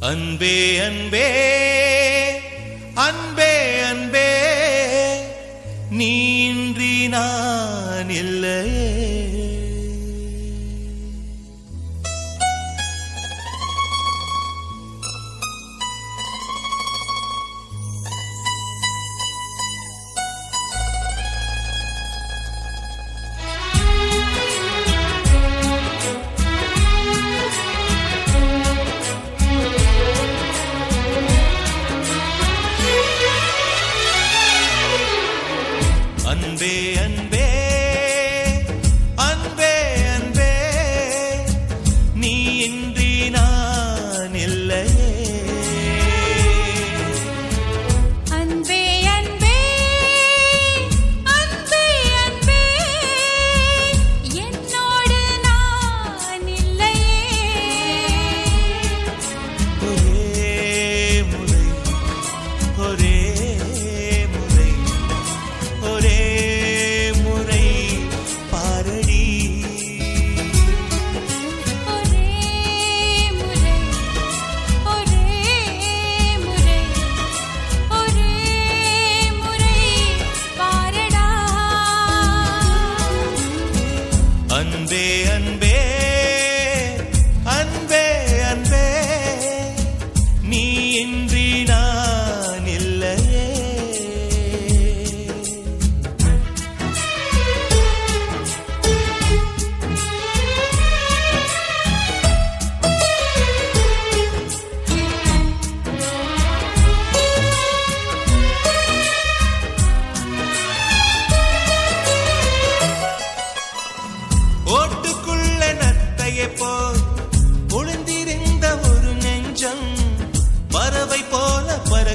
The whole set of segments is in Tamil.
அன்பே அன்பே அன்பே அன்பே நீன்றி நான் இல்லையே.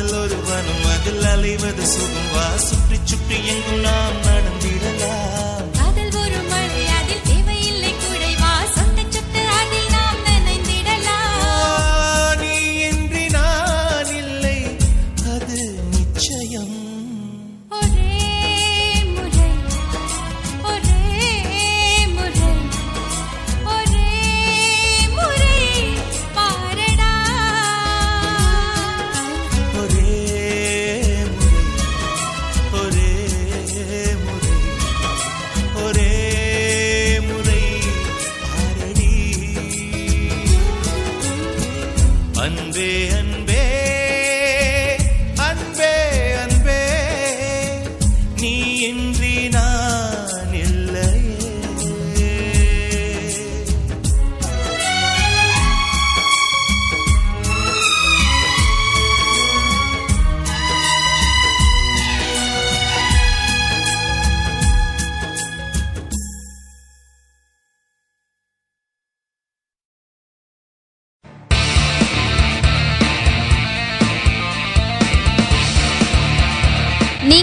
காதல் ஒருவனும் அதில் அலைவது சுகம். வா சுற்றி சுற்றி எங்கும் நாம் நடந்து அன்பே அன்பே